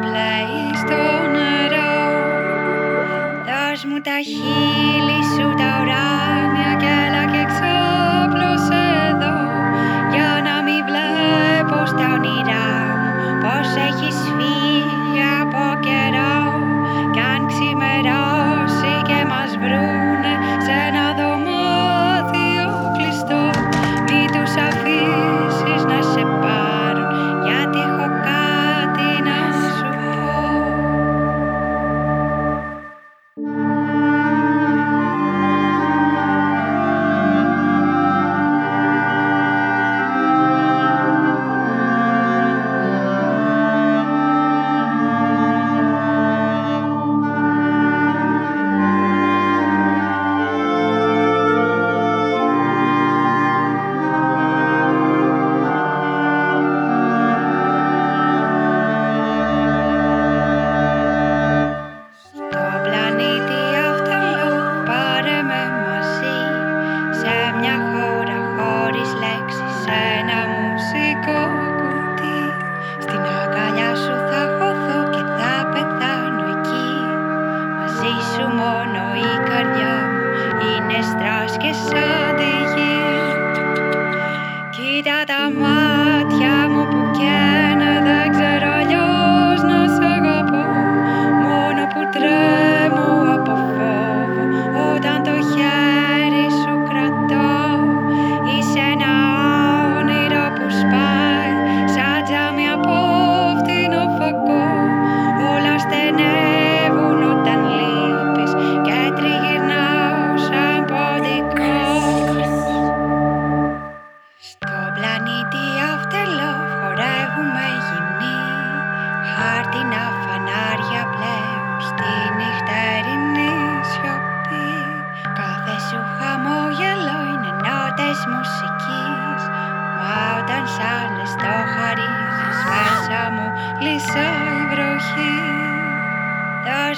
Bless.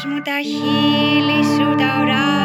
μου τα χείλη σου τα ουρά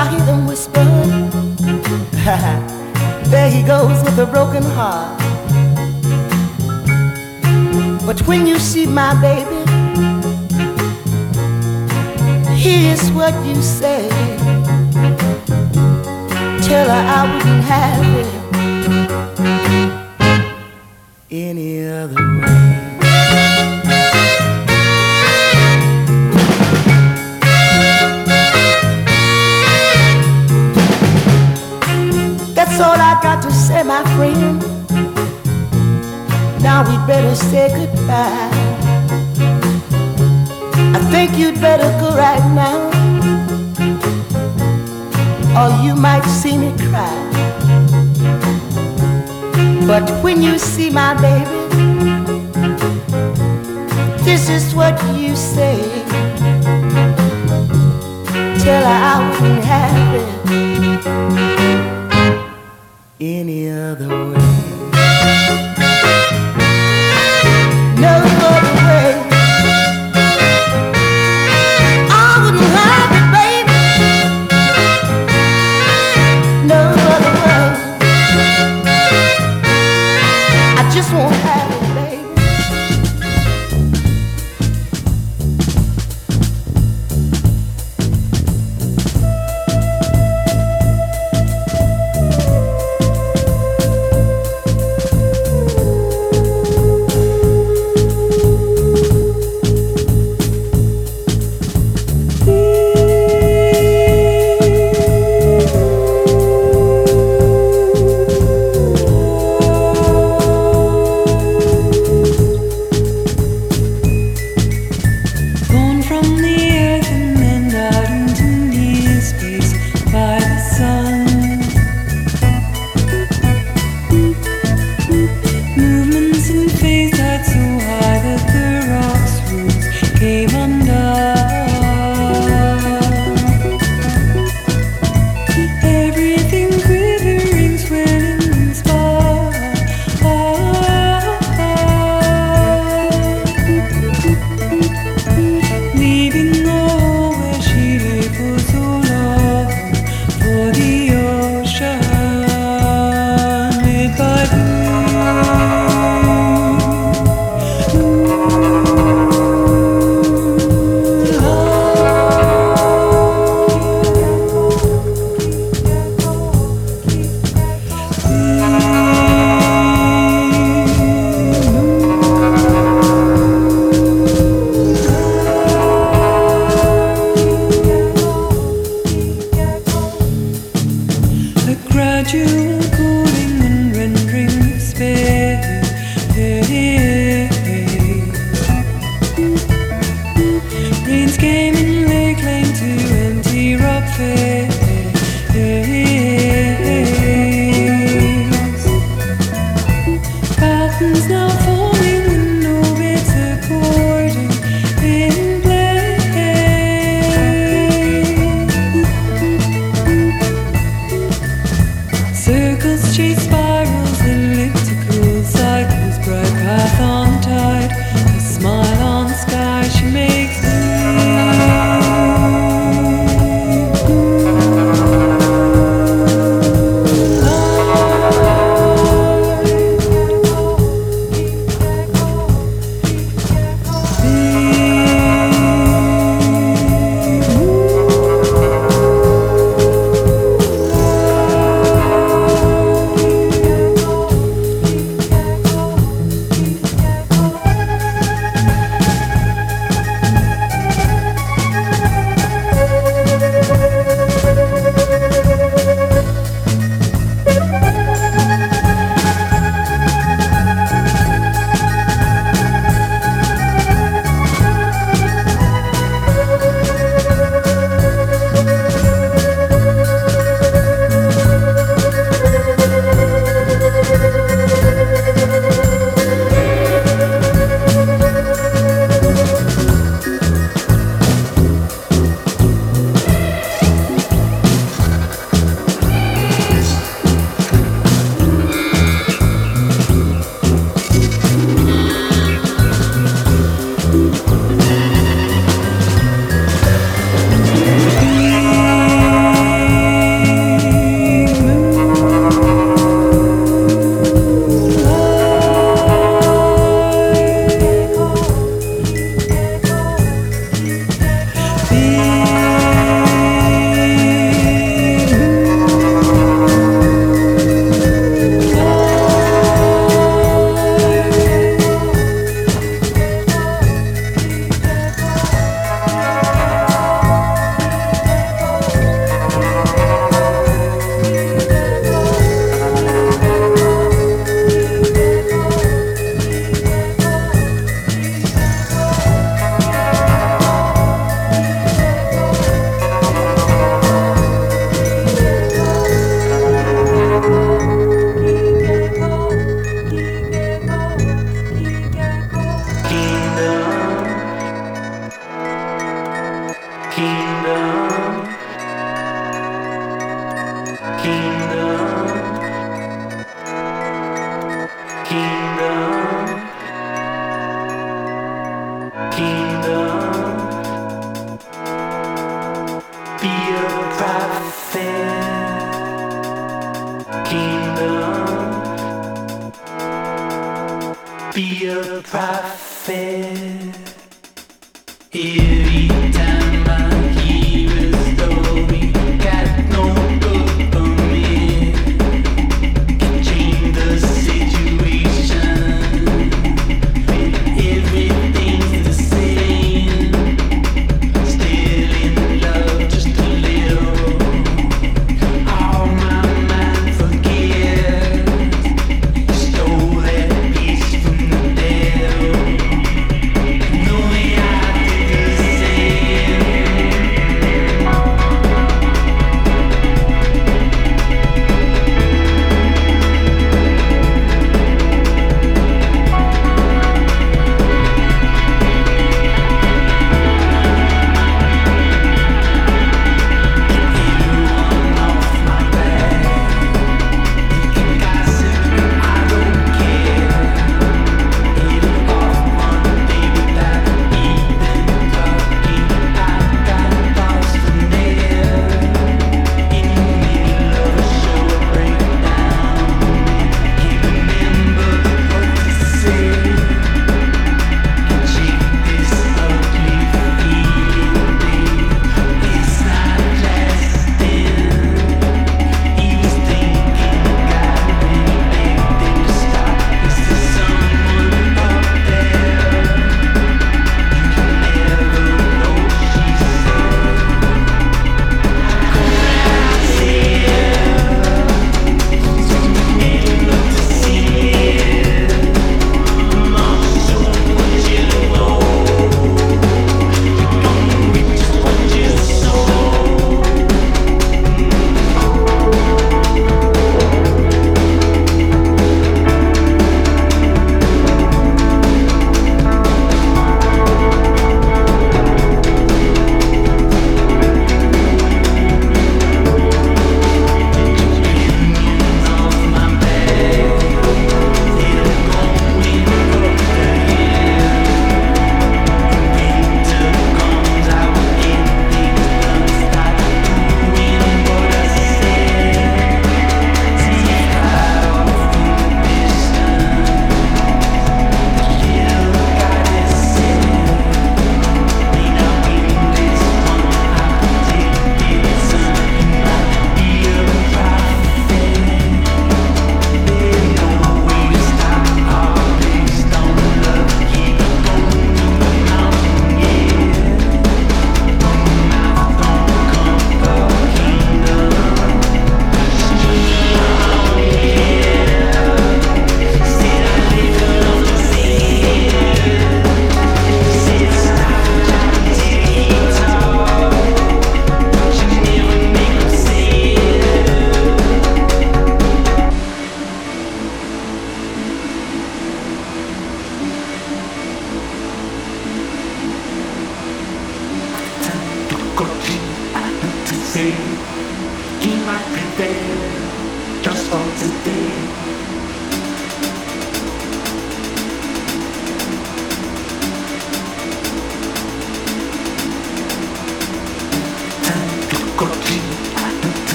I hear them whisper. there he goes with a broken heart. But when you see my baby, here's what you say. Tell her I wouldn't have it. Say goodbye. I think you'd better go right now, or you might see me cry. But when you see my baby, this is what you say. Tell her I wouldn't have it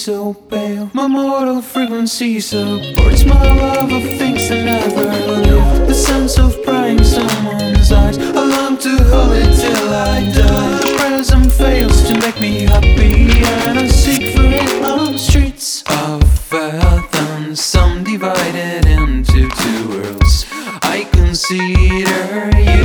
so pale. My mortal frequency supports my love of things that never live. The sense of prying someone's eyes. I long to hold it till I die. The present fails to make me happy, and I seek for it on the streets of Athens. Some divided into two worlds. I consider you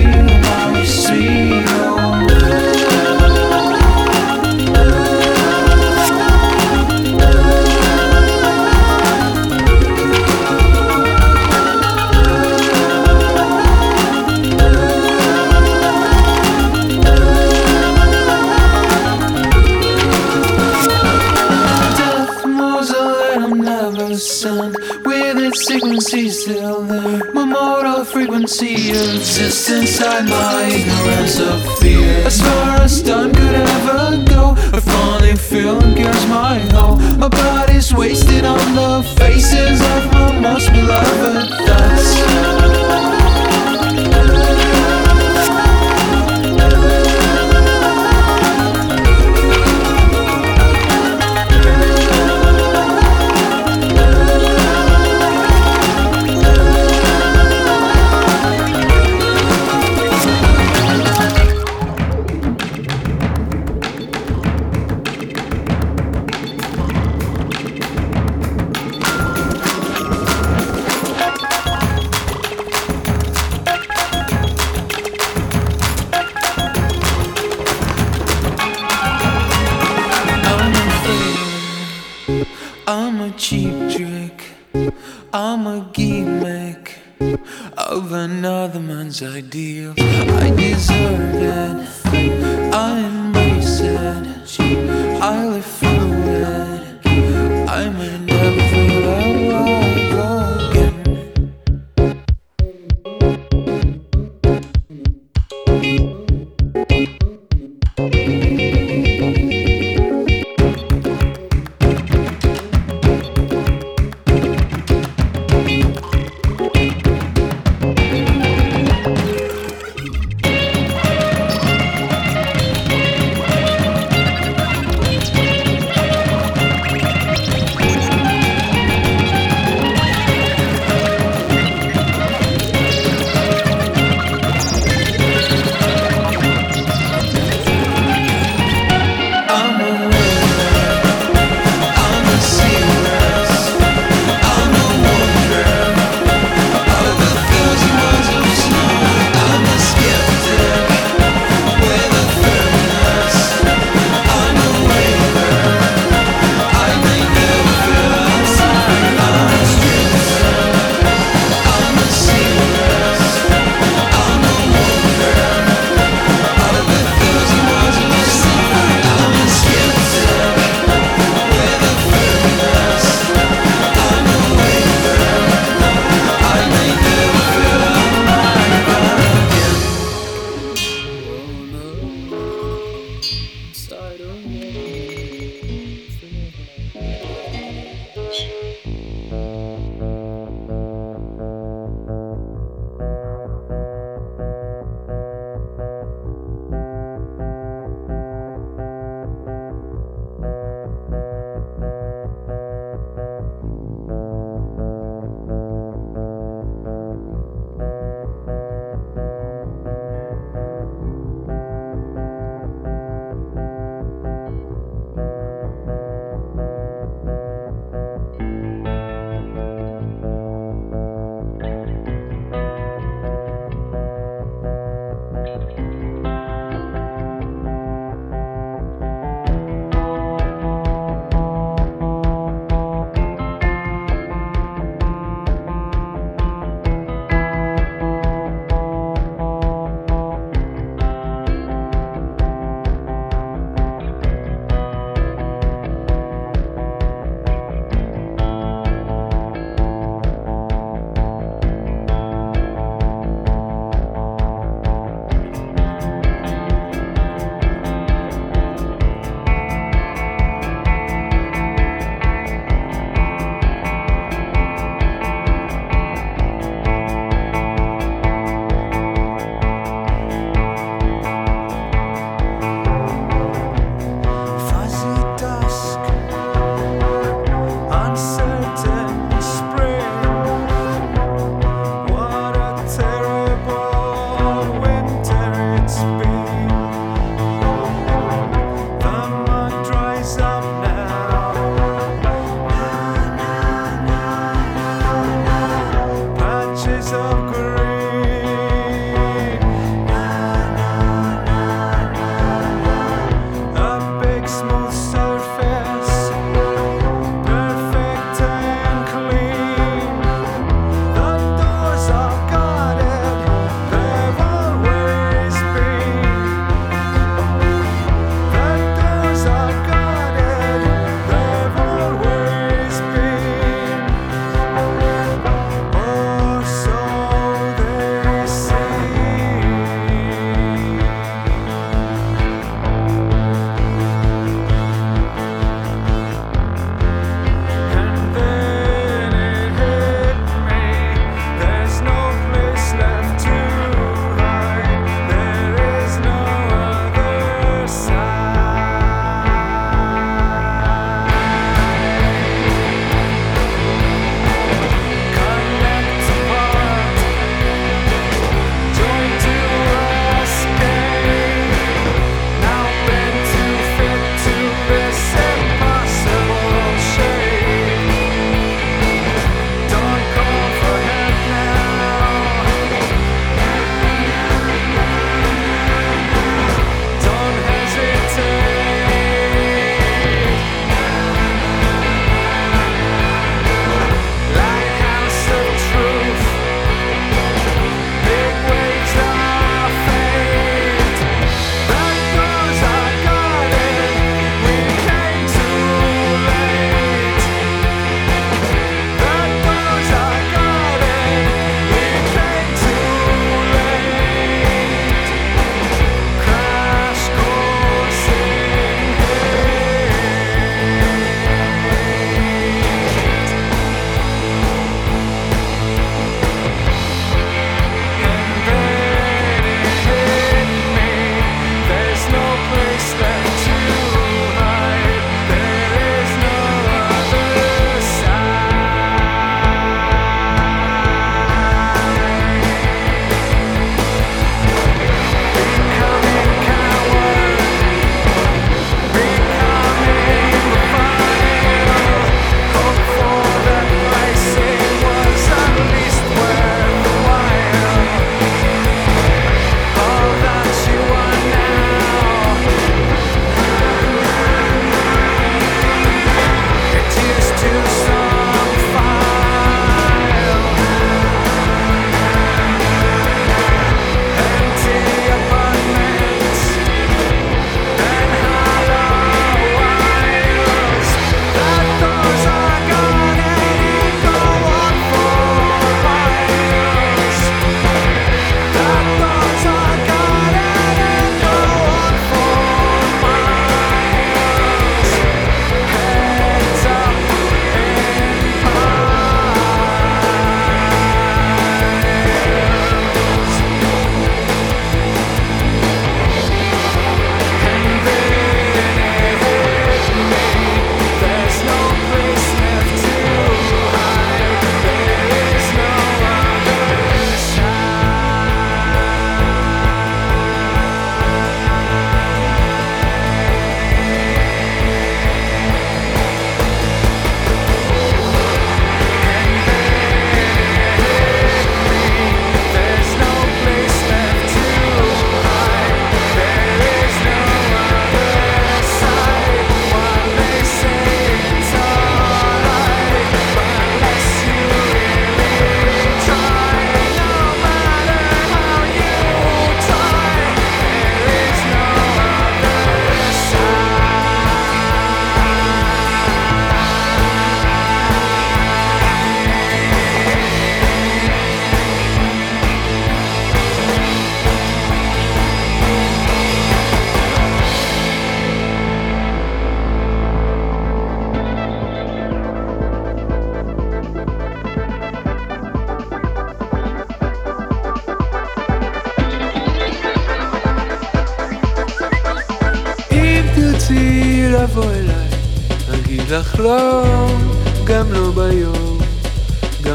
frequency exists inside my ignorance of fear. As far as time could ever go A funny feeling gives my hope. My body's wasted on the faces of my most beloved. Thoughts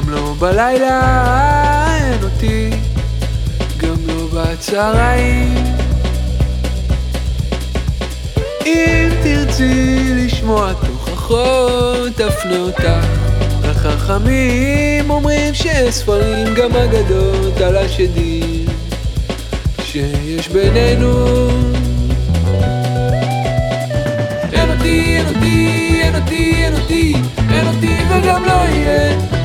גם לא בלילה, אין אותי, גם לא בצהריים. אם תרצי לשמוע תוכחות, אפנה אותך החכמים אומרים שספרים גם אגדות על השדים שיש בינינו. אין אותי, אין אותי, אין אותי, אין אותי, אין אותי וגם לא יהיה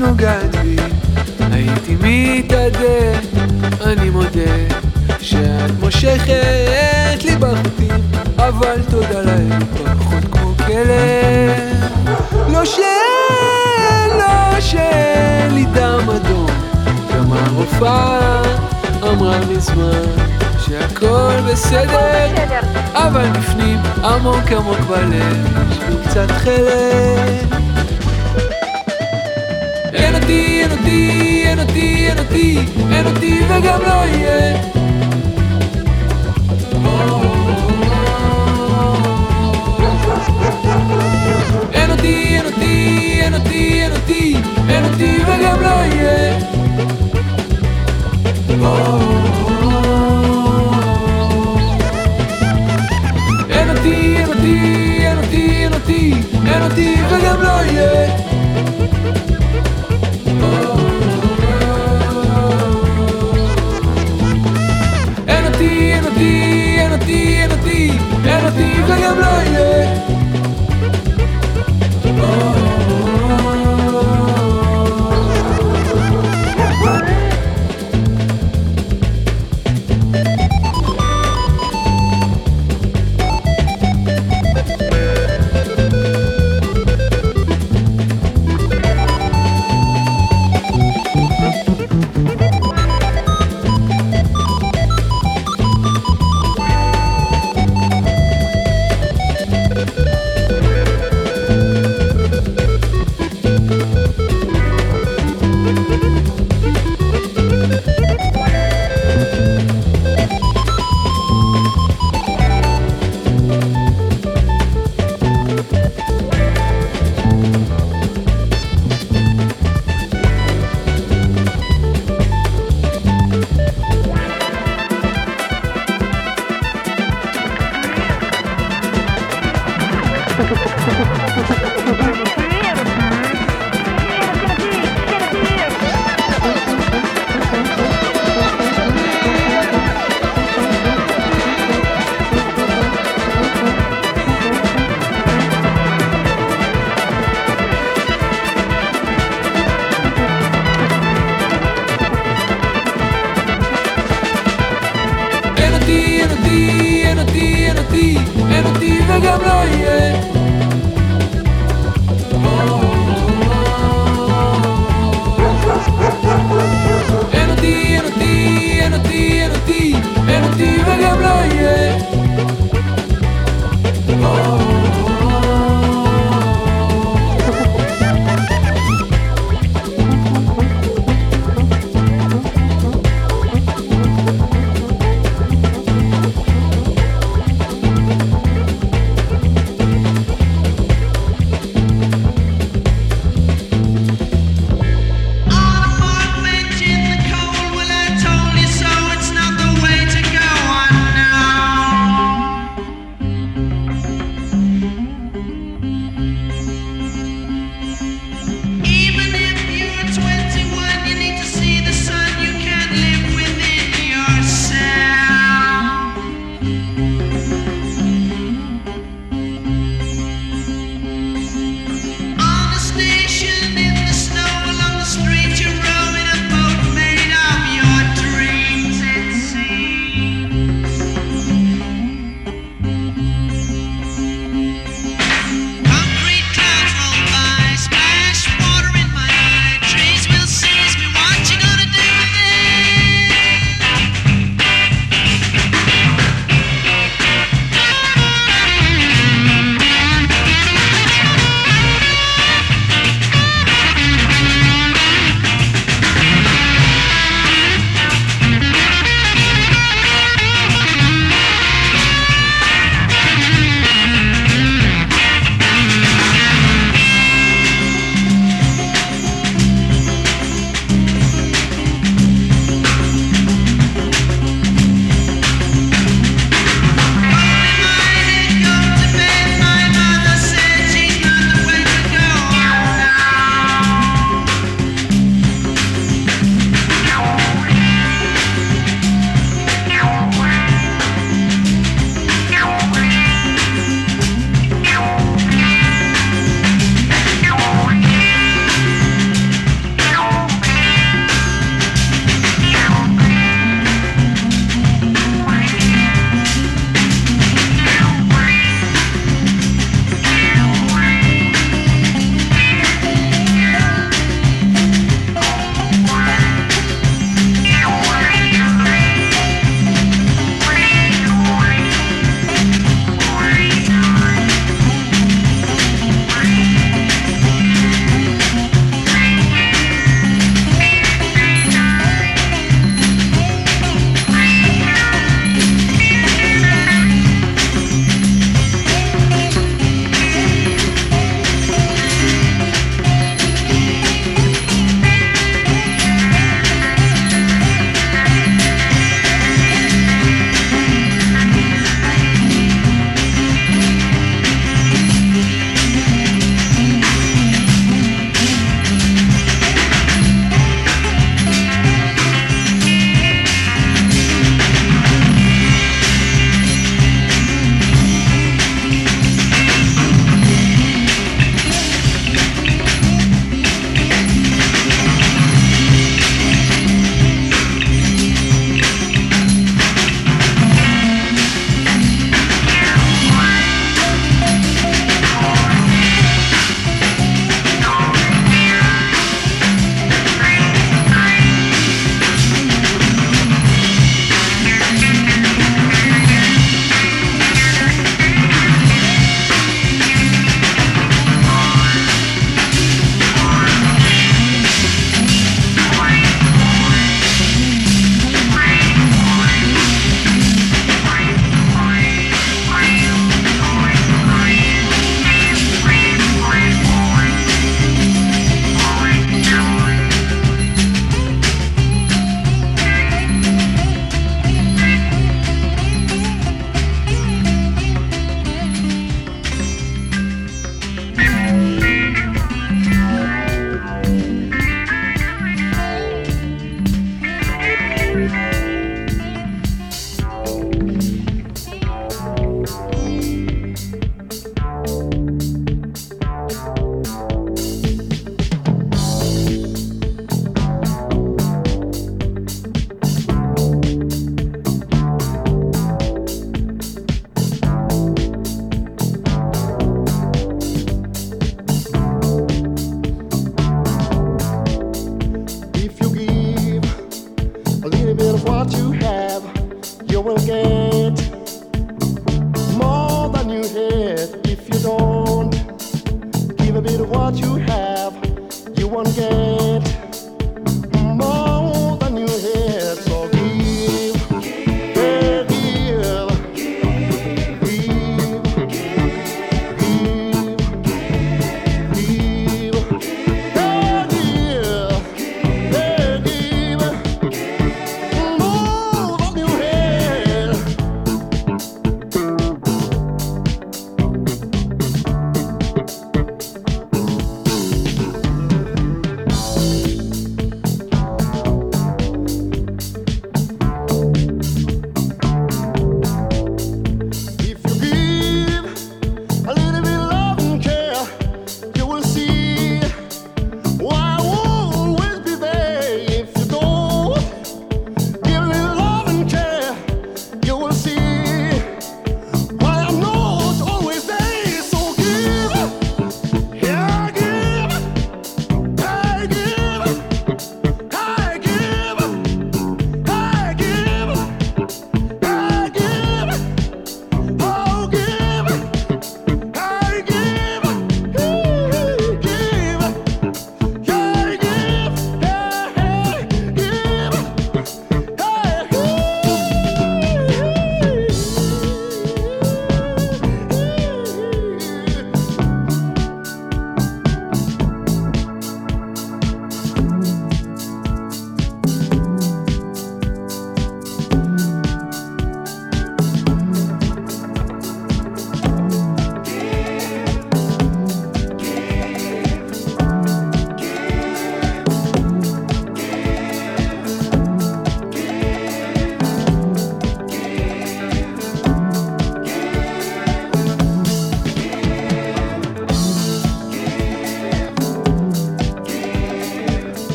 נוגעת בי, הייתי מתאדה, אני מודה שאת מושכת אבל תודה לאל, פחות כמו כלב. לא שאין, לא שאין לי דם אדום, גם הרופאה אמרה מזמן שהכל בסדר, אבל בפנים עמוק עמוק בלב, יש לי קצת חלק. אין אותי, אין אותי, אין אותי, אין אותי, אין אותי וגם לא יהיה. e non ti, e non ti perché oh. ploie E non ti, e non ti, e non ti, e non ti, e non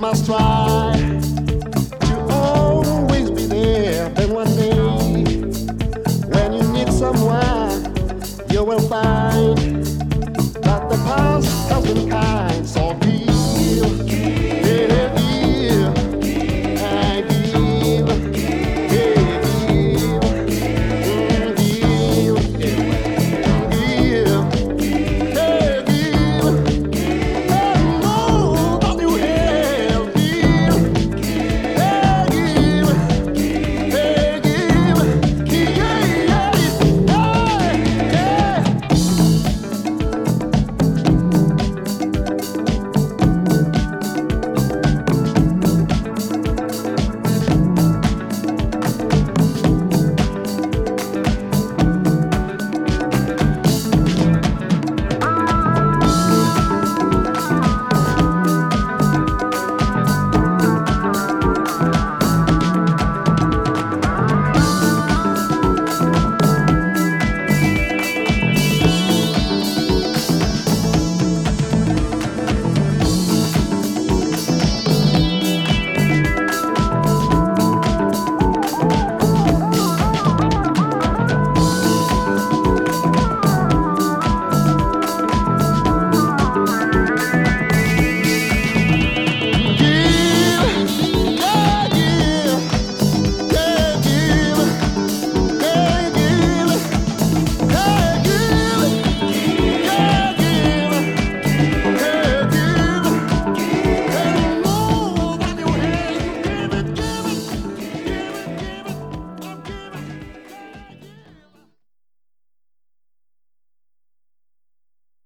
Must try to always be there. And one day, when you need someone, you will find that the past doesn't count.